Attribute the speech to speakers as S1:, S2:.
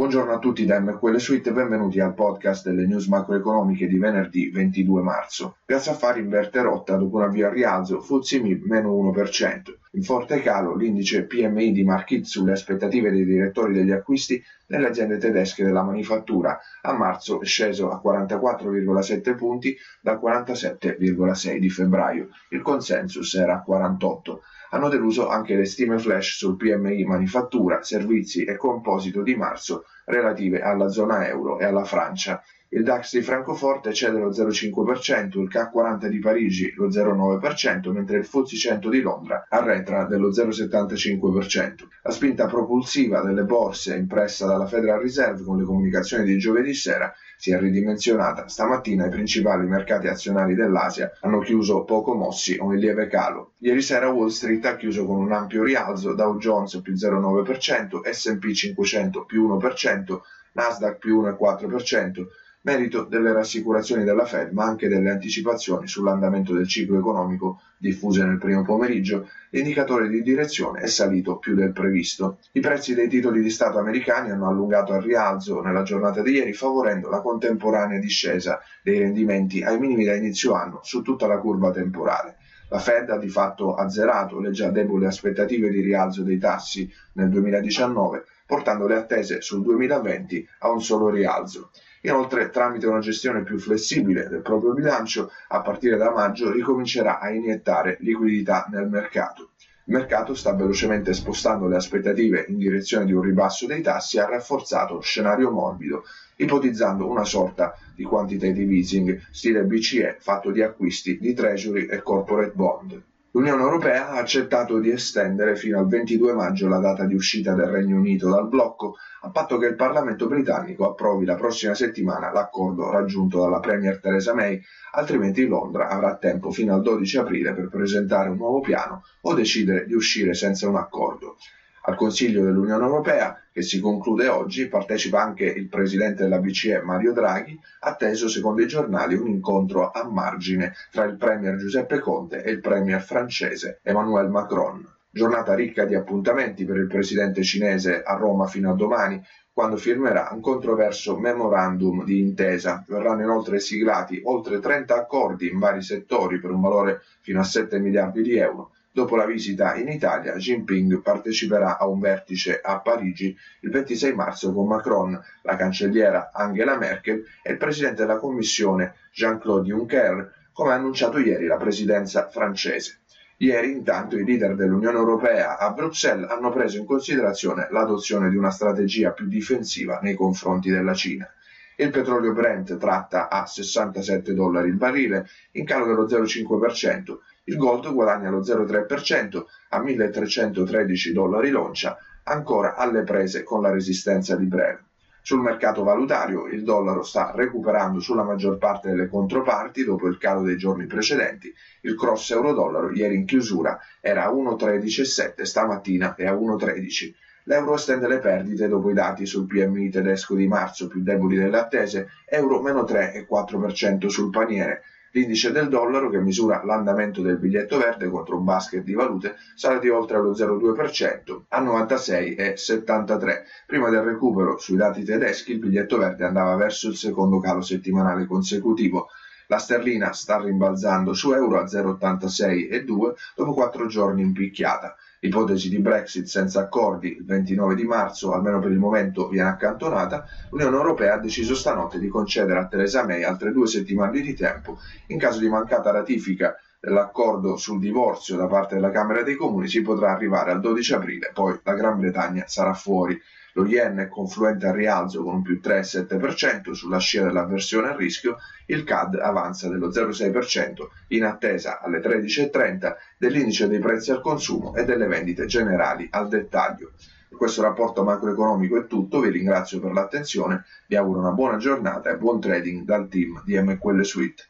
S1: Buongiorno a tutti da MQL Suite e benvenuti al podcast delle news macroeconomiche di venerdì 22 marzo. Piazza Affari inverte rotta dopo un avvio a rialzo, Fuzzi MIB meno 1%. In forte calo l'indice PMI di Markit sulle aspettative dei direttori degli acquisti nelle aziende tedesche della manifattura. A marzo è sceso a 44,7 punti da 47,6 di febbraio. Il consensus era a 48. Hanno deluso anche le stime flash sul PMI manifattura, servizi e composito di marzo relative alla zona euro e alla Francia. Il DAX di Francoforte cede lo 0,5%, il CAC 40 di Parigi lo 0,9%, mentre il FTSE 100 di Londra arretra dello 0,75%. La spinta propulsiva delle borse impressa dalla Federal Reserve con le comunicazioni di giovedì sera si è ridimensionata. Stamattina i principali mercati azionari dell'Asia hanno chiuso poco mossi o in lieve calo. Ieri sera Wall Street ha chiuso con un ampio rialzo, Dow Jones più 0,9%, S&P 500 più 1%, Nasdaq più 1,4%, merito delle rassicurazioni della Fed, ma anche delle anticipazioni sull'andamento del ciclo economico diffuse nel primo pomeriggio, l'indicatore di direzione è salito più del previsto. I prezzi dei titoli di Stato americani hanno allungato al rialzo nella giornata di ieri, favorendo la contemporanea discesa dei rendimenti ai minimi da inizio anno su tutta la curva temporale. La Fed ha di fatto azzerato le già deboli aspettative di rialzo dei tassi nel 2019, portando le attese sul 2020 a un solo rialzo. Inoltre, tramite una gestione più flessibile del proprio bilancio, a partire da maggio ricomincerà a iniettare liquidità nel mercato. Il mercato sta velocemente spostando le aspettative in direzione di un ribasso dei tassi ha rafforzato scenario morbido, ipotizzando una sorta di quantitative easing stile BCE fatto di acquisti di treasury e corporate bond. L'Unione Europea ha accettato di estendere fino al 22 maggio la data di uscita del Regno Unito dal blocco, a patto che il Parlamento britannico approvi la prossima settimana l'accordo raggiunto dalla Premier Theresa May, altrimenti Londra avrà tempo fino al 12 aprile per presentare un nuovo piano o decidere di uscire senza un accordo. Al Consiglio dell'Unione Europea, che si conclude oggi, partecipa anche il presidente della BCE Mario Draghi, atteso secondo i giornali un incontro a margine tra il premier Giuseppe Conte e il premier francese Emmanuel Macron. Giornata ricca di appuntamenti per il presidente cinese a Roma fino a domani, quando firmerà un controverso memorandum di intesa. Verranno inoltre siglati oltre 30 accordi in vari settori per un valore fino a 7 miliardi di euro Dopo la visita in Italia, Jinping parteciperà a un vertice a Parigi il 26 marzo con Macron, la cancelliera Angela Merkel e il presidente della Commissione Jean-Claude Juncker, come ha annunciato ieri la presidenza francese. Ieri, intanto, i leader dell'Unione Europea a Bruxelles hanno preso in considerazione l'adozione di una strategia più difensiva nei confronti della Cina. Il petrolio Brent tratta a 67 dollari il barile, in calo dello 0,5%, il gold guadagna lo 0,3% a 1.313 dollari l'oncia, ancora alle prese con la resistenza di breve. Sul mercato valutario il dollaro sta recuperando sulla maggior parte delle controparti dopo il calo dei giorni precedenti. Il cross euro-dollaro ieri in chiusura era a 1,13,7, stamattina è a 1,13. L'euro estende le perdite dopo i dati sul PMI tedesco di marzo più deboli delle attese, euro meno 3,4% sul paniere, L'indice del dollaro, che misura l'andamento del biglietto verde contro un basket di valute, sale di oltre lo 0,2% a 96,73. Prima del recupero sui dati tedeschi, il biglietto verde andava verso il secondo calo settimanale consecutivo. La sterlina sta rimbalzando su euro a 0,86,2 dopo quattro giorni in picchiata. L'ipotesi di Brexit senza accordi il 29 di marzo, almeno per il momento, viene accantonata. L'Unione Europea ha deciso stanotte di concedere a Theresa May altre due settimane di tempo in caso di mancata ratifica dell'accordo sul divorzio da parte della Camera dei Comuni si potrà arrivare al 12 aprile, poi la Gran Bretagna sarà fuori. Lo yen è confluente al rialzo con un più 3,7% sulla scia dell'avversione al rischio, il CAD avanza dello 0,6% in attesa alle 13.30 dell'indice dei prezzi al consumo e delle vendite generali al dettaglio. Per questo rapporto macroeconomico è tutto, vi ringrazio per l'attenzione, vi auguro una buona giornata e buon trading dal team di MQL Suite.